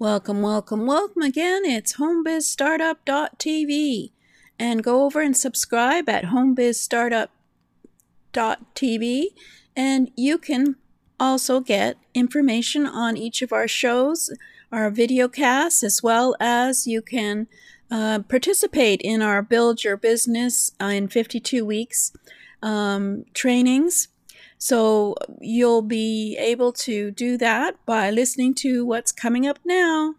Welcome, welcome, welcome again. It's homebizstartup.tv. And go over and subscribe at homebizstartup.tv. And you can also get information on each of our shows, our video casts, as well as you can uh, participate in our Build Your Business in 52 Weeks um, trainings. So you'll be able to do that by listening to what's coming up now.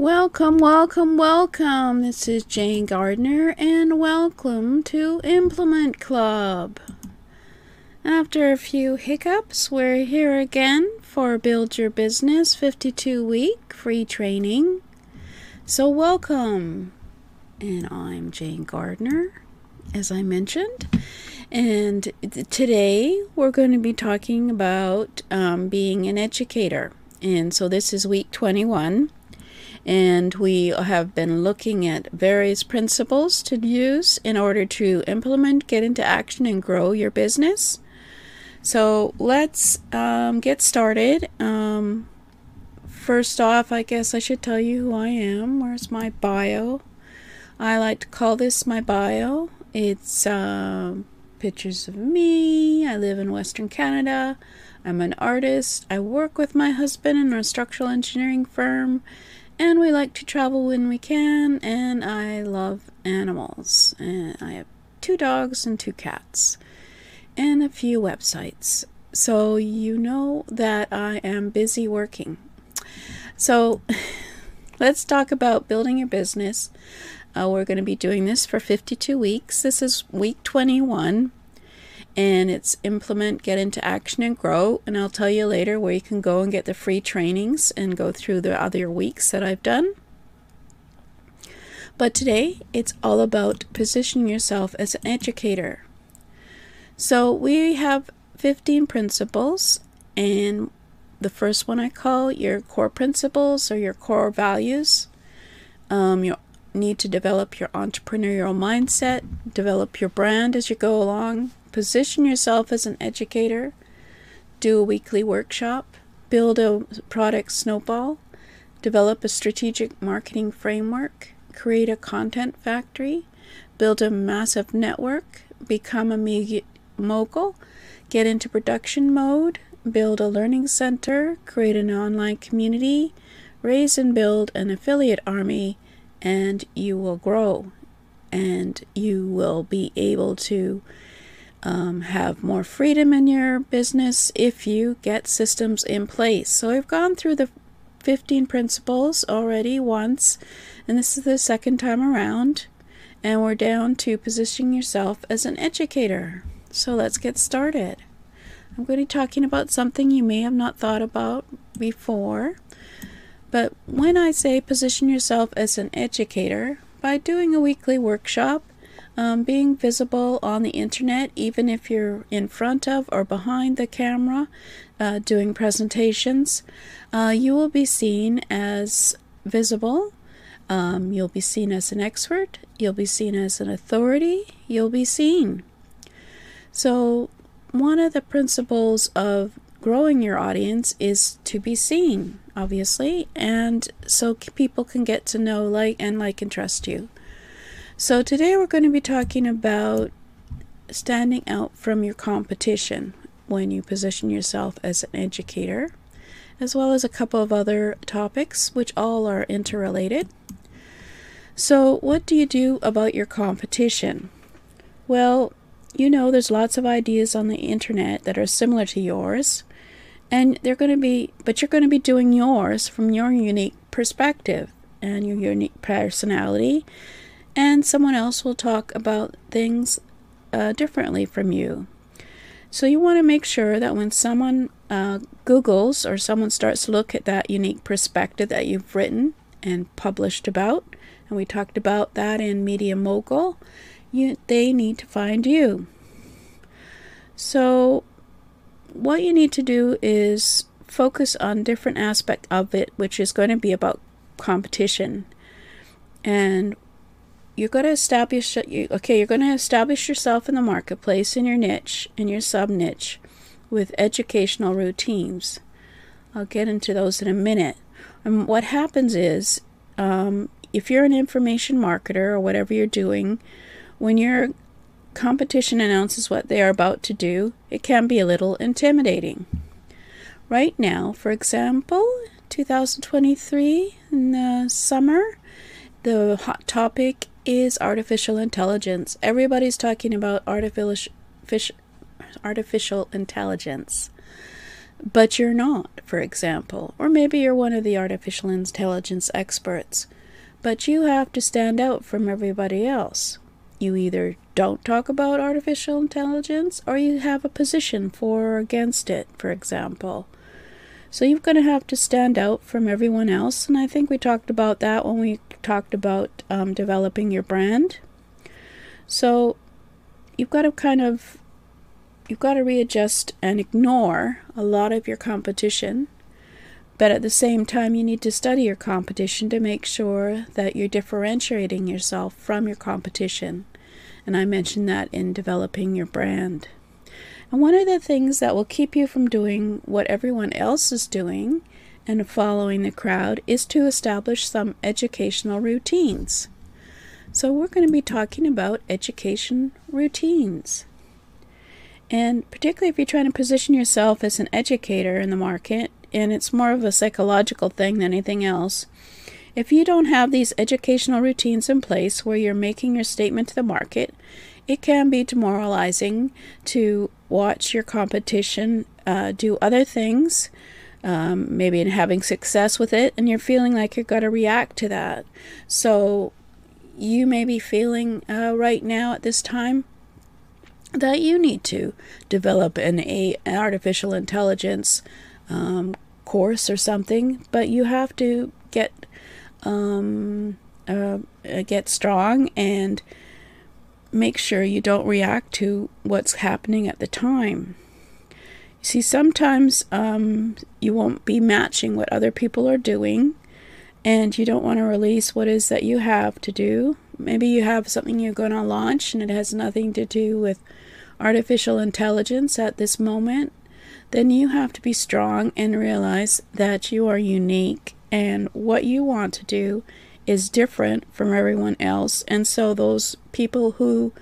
Welcome, welcome, welcome. This is Jane Gardner, and welcome to Implement Club. After a few hiccups, we're here again for Build Your Business 52 week free training. So, welcome. And I'm Jane Gardner, as I mentioned. And today we're going to be talking about um, being an educator. And so, this is week 21 and we have been looking at various principles to use in order to implement, get into action, and grow your business. So let's um, get started. Um, first off, I guess I should tell you who I am. Where's my bio? I like to call this my bio. It's uh, pictures of me. I live in Western Canada. I'm an artist. I work with my husband in a structural engineering firm and we like to travel when we can and i love animals. And i have two dogs and two cats and a few websites. So you know that i am busy working. So let's talk about building your business. Uh, we're going to be doing this for 52 weeks. This is week 21 and it's implement, get into action, and grow. And I'll tell you later where you can go and get the free trainings and go through the other weeks that I've done. But today it's all about positioning yourself as an educator. So we have 15 principles, and the first one I call your core principles or your core values. Um, you need to develop your entrepreneurial mindset, develop your brand as you go along, Position yourself as an educator. Do a weekly workshop. Build a product snowball. Develop a strategic marketing framework. Create a content factory. Build a massive network. Become a media mogul. Get into production mode. Build a learning center. Create an online community. Raise and build an affiliate army. And you will grow. And you will be able to um, have more freedom in your business if you get systems in place. So I've gone through the 15 principles already once, and this is the second time around. And we're down to positioning yourself as an educator. So let's get started. I'm going to be talking about something you may have not thought about before. But when I say position yourself as an educator, by doing a weekly workshop, um, being visible on the internet, even if you're in front of or behind the camera uh, doing presentations, uh, you will be seen as visible. Um, you'll be seen as an expert. You'll be seen as an authority. You'll be seen. So, one of the principles of growing your audience is to be seen, obviously, and so people can get to know, like, and like and trust you. So, today we're going to be talking about standing out from your competition when you position yourself as an educator, as well as a couple of other topics which all are interrelated. So, what do you do about your competition? Well, you know, there's lots of ideas on the internet that are similar to yours, and they're going to be, but you're going to be doing yours from your unique perspective and your unique personality and someone else will talk about things uh, differently from you. So you want to make sure that when someone uh, Googles or someone starts to look at that unique perspective that you've written and published about, and we talked about that in Media Mogul, you, they need to find you. So what you need to do is focus on different aspect of it, which is going to be about competition. And you're going to establish okay you're going to establish yourself in the marketplace in your niche in your sub niche with educational routines. I'll get into those in a minute. And what happens is um, if you're an information marketer or whatever you're doing when your competition announces what they are about to do it can be a little intimidating. Right now for example 2023 in the summer the hot topic is artificial intelligence. Everybody's talking about artificial artificial intelligence. But you're not, for example, or maybe you're one of the artificial intelligence experts. But you have to stand out from everybody else. You either don't talk about artificial intelligence or you have a position for or against it, for example. So you're going to have to stand out from everyone else. And I think we talked about that when we talked about um, developing your brand. So you've got to kind of you've got to readjust and ignore a lot of your competition. But at the same time, you need to study your competition to make sure that you're differentiating yourself from your competition. And I mentioned that in developing your brand. And one of the things that will keep you from doing what everyone else is doing and following the crowd is to establish some educational routines. So, we're going to be talking about education routines. And particularly if you're trying to position yourself as an educator in the market, and it's more of a psychological thing than anything else, if you don't have these educational routines in place where you're making your statement to the market, it can be demoralizing to watch your competition uh, do other things, um, maybe in having success with it, and you're feeling like you're going to react to that. So you may be feeling uh, right now at this time that you need to develop an, a, an artificial intelligence um, course or something, but you have to get um, uh, get strong and make sure you don't react to what's happening at the time. See, sometimes um, you won't be matching what other people are doing, and you don't want to release what is that you have to do. Maybe you have something you're going to launch and it has nothing to do with artificial intelligence at this moment. Then you have to be strong and realize that you are unique and what you want to do is different from everyone else and so those people who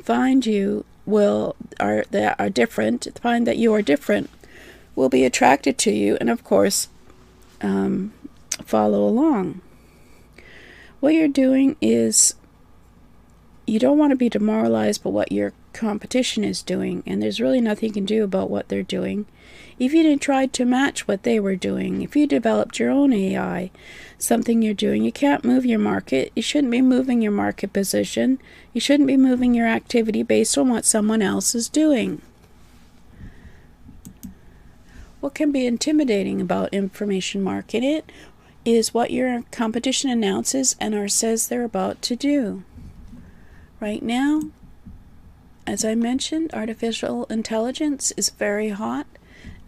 find you will are that are different find that you are different will be attracted to you and of course um, follow along. What you're doing is you don't want to be demoralized by what your competition is doing and there's really nothing you can do about what they're doing. If you tried to match what they were doing, if you developed your own AI, something you're doing, you can't move your market. You shouldn't be moving your market position. You shouldn't be moving your activity based on what someone else is doing. What can be intimidating about information marketing is what your competition announces and or says they're about to do. Right now, as I mentioned, artificial intelligence is very hot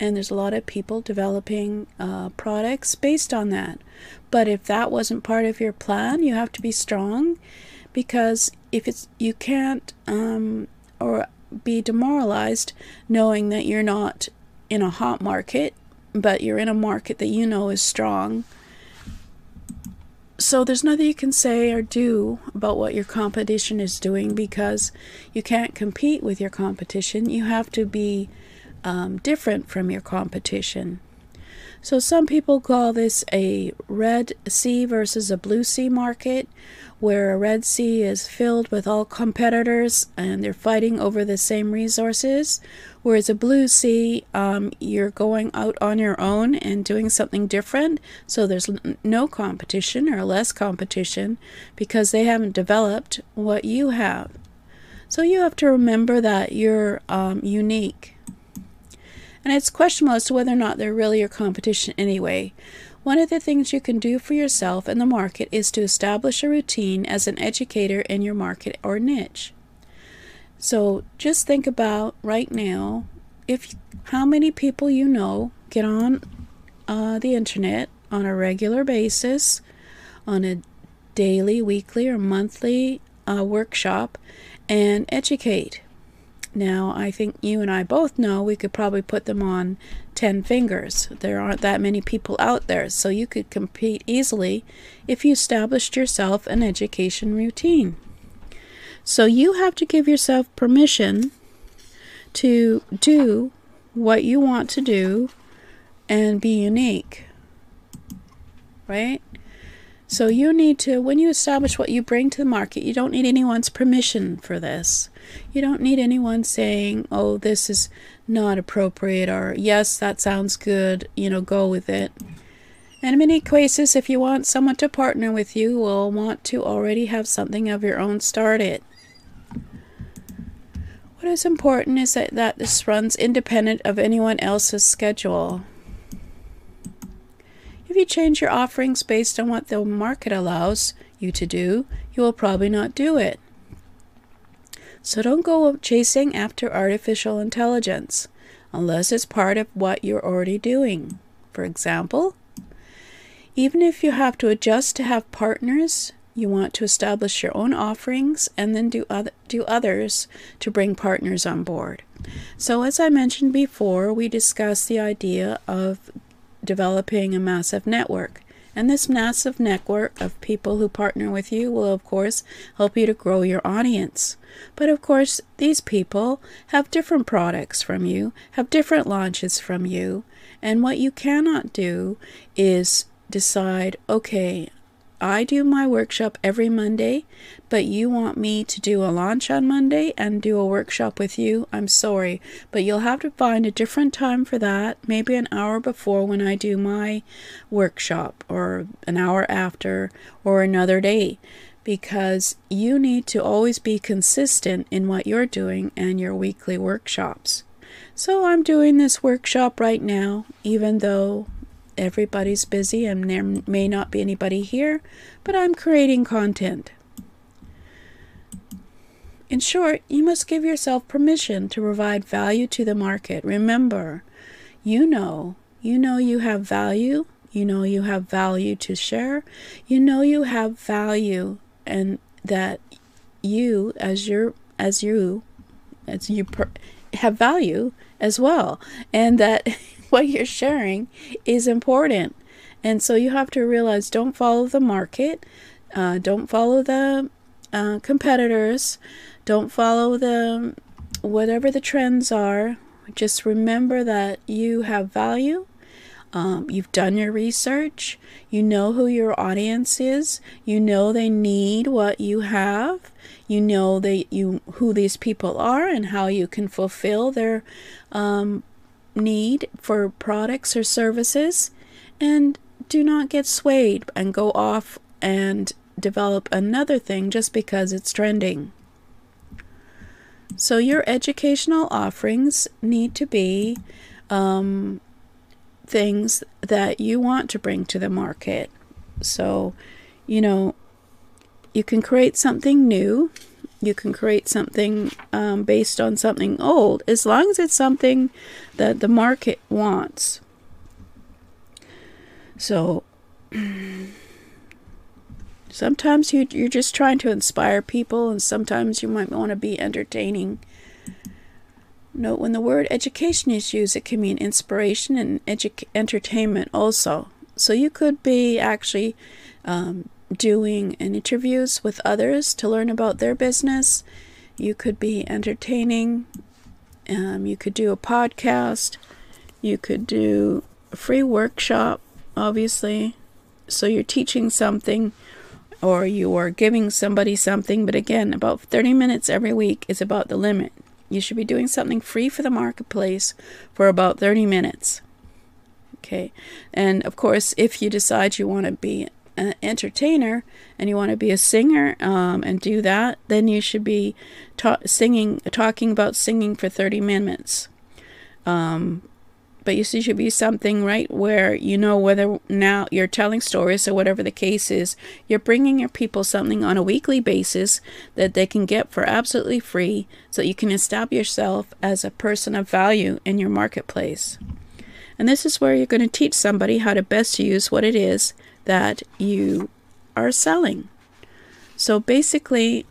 and there's a lot of people developing uh, products based on that. But if that wasn't part of your plan, you have to be strong because if it's you can't um, or be demoralized knowing that you're not in a hot market, but you're in a market that you know is strong. So there's nothing you can say or do about what your competition is doing because you can't compete with your competition. You have to be um, different from your competition. So some people call this a red sea versus a blue sea market, where a red sea is filled with all competitors and they're fighting over the same resources, whereas a blue sea, um, you're going out on your own and doing something different. So there's no competition or less competition because they haven't developed what you have. So you have to remember that you're um, unique and it's questionable as to whether or not they're really your competition anyway. One of the things you can do for yourself in the market is to establish a routine as an educator in your market or niche. So just think about right now if how many people you know get on uh, the internet on a regular basis, on a daily, weekly, or monthly uh, workshop, and educate. Now, I think you and I both know we could probably put them on 10 fingers. There aren't that many people out there, so you could compete easily if you established yourself an education routine. So you have to give yourself permission to do what you want to do and be unique. Right? So you need to, when you establish what you bring to the market, you don't need anyone's permission for this. You don't need anyone saying, oh, this is not appropriate, or yes, that sounds good, you know, go with it. And in many cases, if you want someone to partner with you, will want to already have something of your own started. What is important is that, that this runs independent of anyone else's schedule. You change your offerings based on what the market allows you to do, you will probably not do it. So don't go chasing after artificial intelligence unless it's part of what you're already doing. For example, even if you have to adjust to have partners, you want to establish your own offerings and then do other, do others to bring partners on board. So as I mentioned before, we discussed the idea of developing a massive network. And this massive network of people who partner with you will, of course, help you to grow your audience. But of course, these people have different products from you, have different launches from you. And what you cannot do is decide, okay, I do my workshop every Monday, but you want me to do a launch on Monday and do a workshop with you, I'm sorry, but you'll have to find a different time for that, maybe an hour before when I do my workshop, or an hour after, or another day, because you need to always be consistent in what you're doing and your weekly workshops. So I'm doing this workshop right now, even though everybody's busy and there may not be anybody here, but I'm creating content. In short, you must give yourself permission to provide value to the market. Remember, you know, you know you have value, you know you have value to share, you know you have value and that you as your as you as you per, have value as well and that what you're sharing is important. And so you have to realize don't follow the market, uh, don't follow the uh, competitors, don't follow the whatever the trends are. Just remember that you have value. Um, you've done your research. You know who your audience is. You know they need what you have. You know they you who these people are and how you can fulfill their um, need for products or services and do not get swayed and go off and develop another thing just because it's trending. So, your educational offerings need to be um, things that you want to bring to the market. So, you know, you can create something new you can create something um, based on something old as long as it's something that the market wants. So sometimes you, you're just trying to inspire people, and sometimes you might want to be entertaining. Note when the word education is used, it can mean inspiration and edu- entertainment also. So you could be actually um, doing interviews with others to learn about their business. You could be entertaining. Um, you could do a podcast. You could do a free workshop, obviously. So you're teaching something or you are giving somebody something. But again, about 30 minutes every week is about the limit. You should be doing something free for the marketplace for about 30 minutes. Okay. And of course, if you decide you want to be an entertainer and you want to be a singer um, and do that, then you should be ta- singing, talking about singing for 30 minutes. Um, but you should be something right where you know whether now you're telling stories or whatever the case is, you're bringing your people something on a weekly basis that they can get for absolutely free so you can establish yourself as a person of value in your marketplace. And this is where you're going to teach somebody how to best use what it is that you are selling. So basically,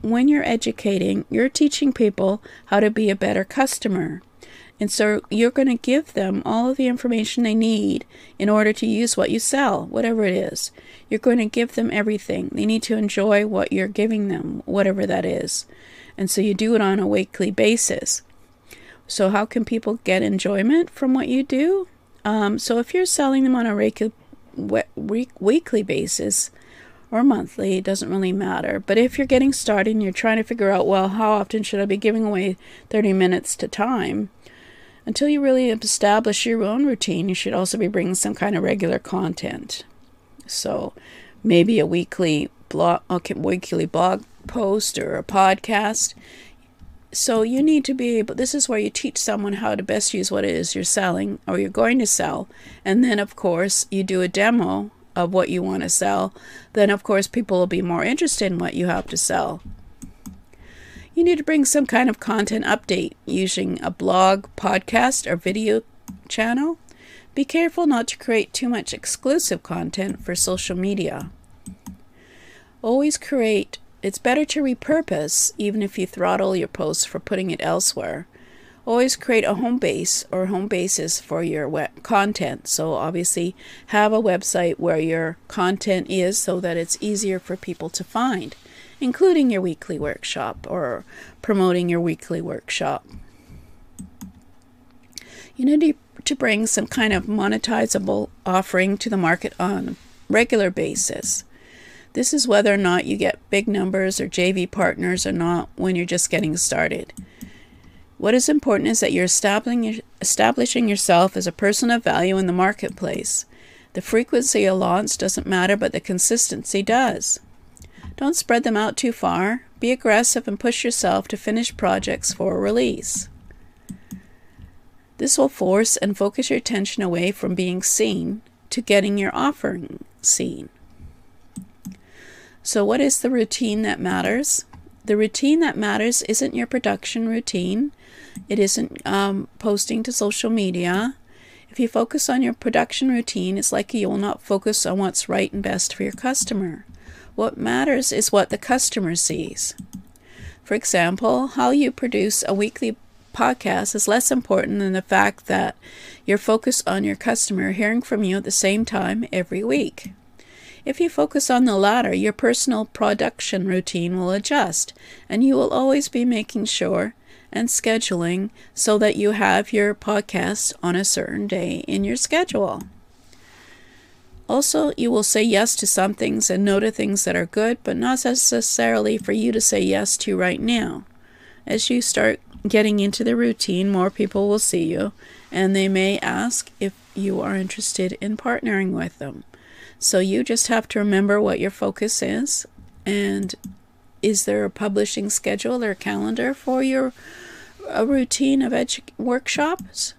when you're educating, you're teaching people how to be a better customer. And so you're going to give them all of the information they need in order to use what you sell, whatever it is. You're going to give them everything. They need to enjoy what you're giving them, whatever that is. And so you do it on a weekly basis. So, how can people get enjoyment from what you do? Um, so, if you're selling them on a weekly basis or monthly, it doesn't really matter. But if you're getting started and you're trying to figure out, well, how often should I be giving away 30 minutes to time? Until you really establish your own routine, you should also be bringing some kind of regular content. So maybe a weekly blog, okay, weekly blog post or a podcast. So you need to be able, this is where you teach someone how to best use what it is you're selling or you're going to sell. And then, of course, you do a demo of what you want to sell. Then, of course, people will be more interested in what you have to sell. You need to bring some kind of content update using a blog, podcast, or video channel. Be careful not to create too much exclusive content for social media. Always create it's better to repurpose, even if you throttle your posts for putting it elsewhere. Always create a home base or home basis for your web content. So, obviously, have a website where your content is so that it's easier for people to find, including your weekly workshop or promoting your weekly workshop. You need to bring some kind of monetizable offering to the market on a regular basis. This is whether or not you get big numbers or JV partners or not when you're just getting started. What is important is that you're establishing yourself as a person of value in the marketplace. The frequency of launch doesn't matter, but the consistency does. Don't spread them out too far. Be aggressive and push yourself to finish projects for release. This will force and focus your attention away from being seen to getting your offering seen. So, what is the routine that matters? The routine that matters isn't your production routine, it isn't um, posting to social media. If you focus on your production routine, it's likely you will not focus on what's right and best for your customer. What matters is what the customer sees. For example, how you produce a weekly podcast is less important than the fact that you're focused on your customer hearing from you at the same time every week. If you focus on the latter, your personal production routine will adjust, and you will always be making sure and scheduling so that you have your podcast on a certain day in your schedule. Also, you will say yes to some things and no to things that are good, but not necessarily for you to say yes to right now. As you start getting into the routine, more people will see you, and they may ask if you are interested in partnering with them. So you just have to remember what your focus is and is there a publishing schedule or calendar for your a routine of edu- workshops?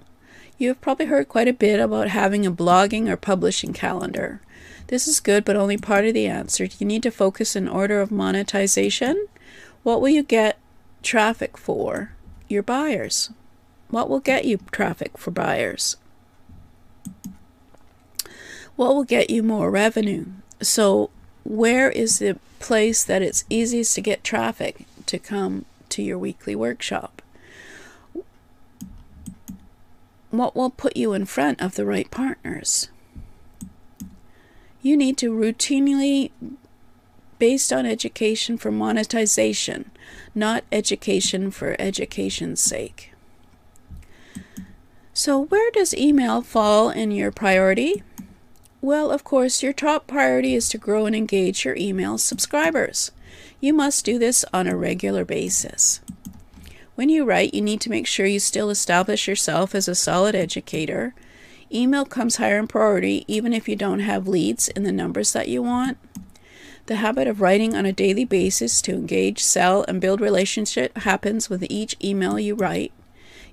You've probably heard quite a bit about having a blogging or publishing calendar. This is good, but only part of the answer. Do You need to focus in order of monetization. What will you get traffic for? Your buyers. What will get you traffic for buyers? What will get you more revenue? So, where is the place that it's easiest to get traffic to come to your weekly workshop? What will put you in front of the right partners? You need to routinely, based on education for monetization, not education for education's sake. So, where does email fall in your priority? Well, of course, your top priority is to grow and engage your email subscribers. You must do this on a regular basis. When you write, you need to make sure you still establish yourself as a solid educator. Email comes higher in priority even if you don't have leads in the numbers that you want. The habit of writing on a daily basis to engage, sell, and build relationship happens with each email you write.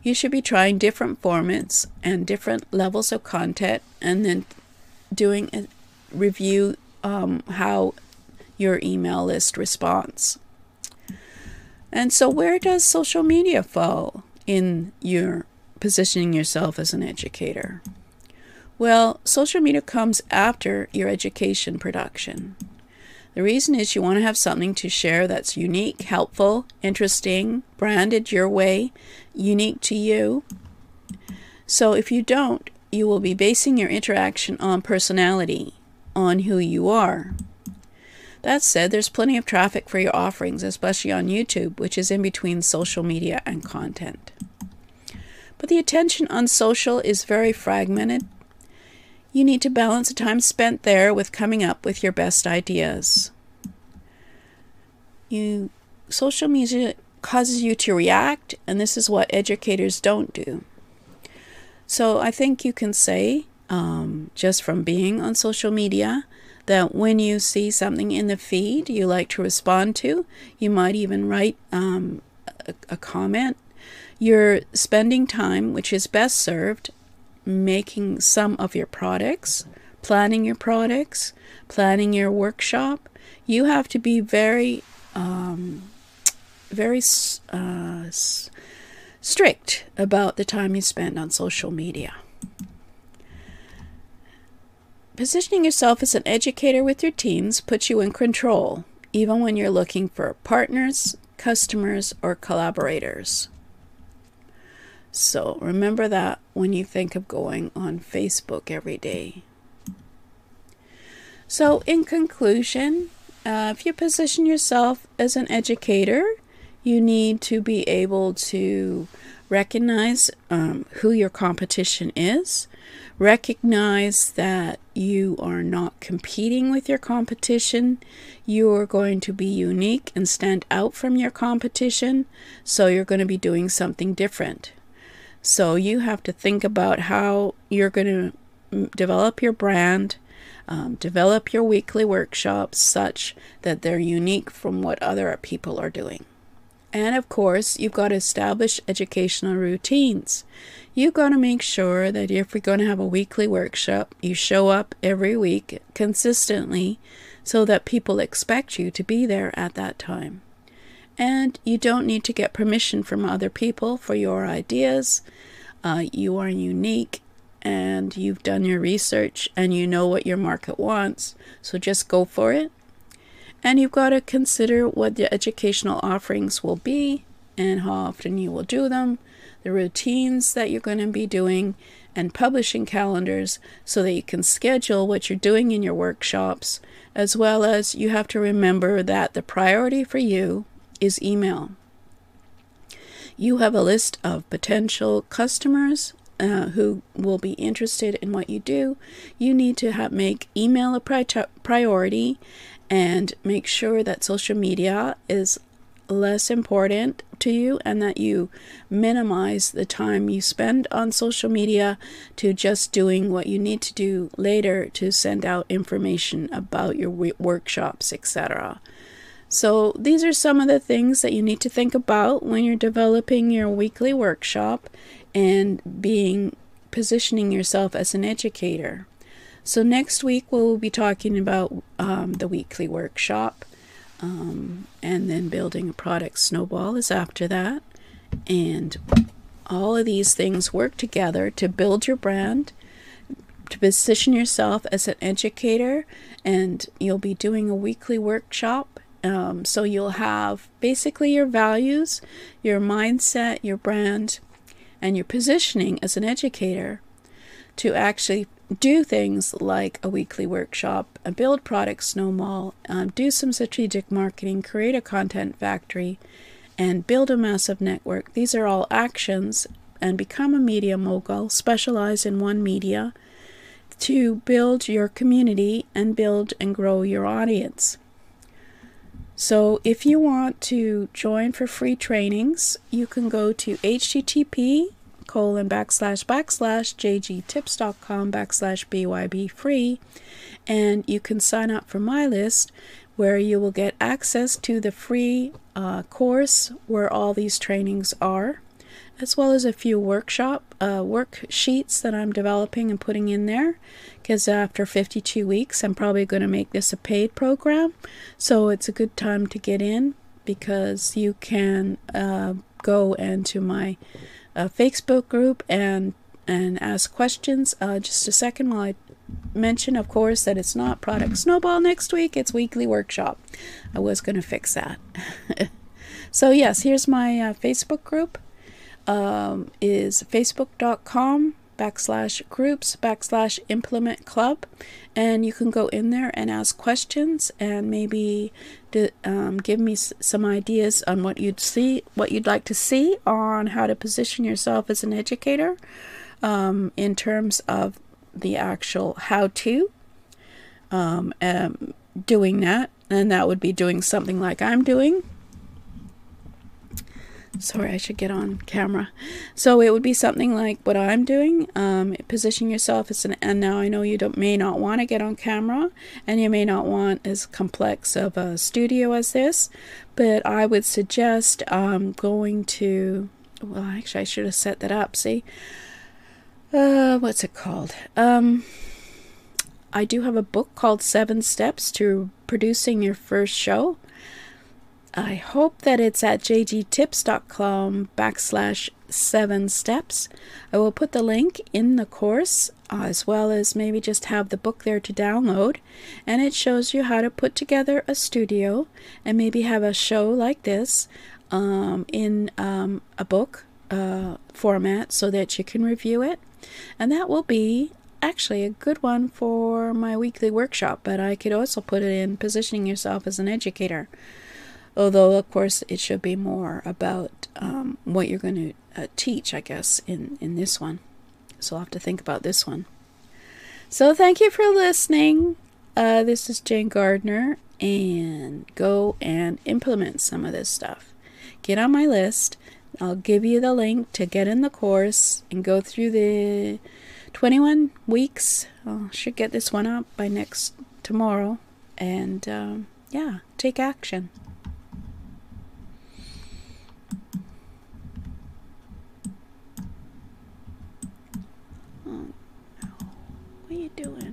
you should be trying different formats and different levels of content and then doing a review um, how your email list responds. And so, where does social media fall in your positioning yourself as an educator? Well, social media comes after your education production. The reason is you want to have something to share that's unique, helpful, interesting, branded your way, unique to you. So if you don't, you will be basing your interaction on personality, on who you are. That said, there's plenty of traffic for your offerings, especially on YouTube, which is in between social media and content. But the attention on social is very fragmented you need to balance the time spent there with coming up with your best ideas. You social media causes you to react, and this is what educators don't do. So I think you can say, um, just from being on social media, that when you see something in the feed you like to respond to, you might even write um, a, a comment. You're spending time which is best served making some of your products, planning your products, planning your workshop, you have to be very, um, very uh, strict about the time you spend on social media. Positioning yourself as an educator with your teams puts you in control, even when you're looking for partners, customers, or collaborators. So remember that when you think of going on Facebook every day. So, in conclusion, uh, if you position yourself as an educator, you need to be able to recognize um, who your competition is, recognize that you are not competing with your competition, you are going to be unique and stand out from your competition, so you're going to be doing something different. So you have to think about how you're going to develop your brand, um, develop your weekly workshops such that they're unique from what other people are doing. And of course, you've got to establish educational routines. You've got to make sure that if you're going to have a weekly workshop, you show up every week consistently so that people expect you to be there at that time. And you don't need to get permission from other people for your ideas. Uh, you are unique and you've done your research and you know what your market wants. So just go for it. And you've got to consider what the educational offerings will be and how often you will do them, the routines that you're going to be doing, and publishing calendars so that you can schedule what you're doing in your workshops, as well as you have to remember that the priority for you is email. You have a list of potential customers uh, who will be interested in what you do. You need to have, make email a pri- priority and make sure that social media is less important to you and that you minimize the time you spend on social media to just doing what you need to do later to send out information about your workshops, etc. So, these are some of the things that you need to think about when you're developing your weekly workshop and being positioning yourself as an educator. So, next week we'll be talking about um, the weekly workshop, um, and then building a product snowball is after that. And all of these things work together to build your brand, to position yourself as an educator, and you'll be doing a weekly workshop um, so you'll have basically your values, your mindset, your brand, and your positioning as an educator to actually do things like a weekly workshop, a build product snowball, um, do some strategic marketing, create a content factory, and build a massive network. These are all actions and become a media mogul, specialize in one media to build your community and build and grow your audience. So if you want to join for free trainings, you can go to http colon backslash backslash jgtips.com backslash byb free and you can sign up for my list where you will get access to the free uh, course where all these trainings are as well as a few workshop uh, worksheets that I'm developing and putting in there. Because after 52 weeks, I'm probably going to make this a paid program. So it's a good time to get in because you can uh, go into my uh, Facebook group and and ask questions. Uh, just a second while I mention, of course, that it's not Product Snowball next week, it's Weekly Workshop. I was going to fix that. so, yes, here's my uh, Facebook group. Um, is facebook.com backslash groups backslash implement club. And you can go in there and ask questions and maybe um, give me s- some ideas on what you'd see what you'd like to see on how to position yourself as an educator um, in terms of the actual how to um, um, doing that. And that would be doing something like I'm doing sorry I should get on camera so it would be something like what I'm doing um, position yourself as an and now I know you don't may not want to get on camera and you may not want as complex of a studio as this but I would suggest um, going to well actually I should have set that up see uh, what's it called? Um, I do have a book called Seven Steps to Producing Your First Show. I hope that it's at jgtips.com backslash seven steps. I will put the link in the course uh, as well as maybe just have the book there to download. And it shows you how to put together a studio and maybe have a show like this um, in um, a book uh, format so that you can review it. And that will be actually a good one for my weekly workshop, but I could also put it in positioning yourself as an educator. Although, of course, it should be more about um, what you're going to uh, teach, I guess, in, in this one. So I'll have to think about this one. So thank you for listening. Uh, this is Jane Gardner, and go and implement some of this stuff. Get on my list. I'll give you the link to get in the course and go through the 21 weeks. I should get this one up by next tomorrow. And um, yeah, take action. doing?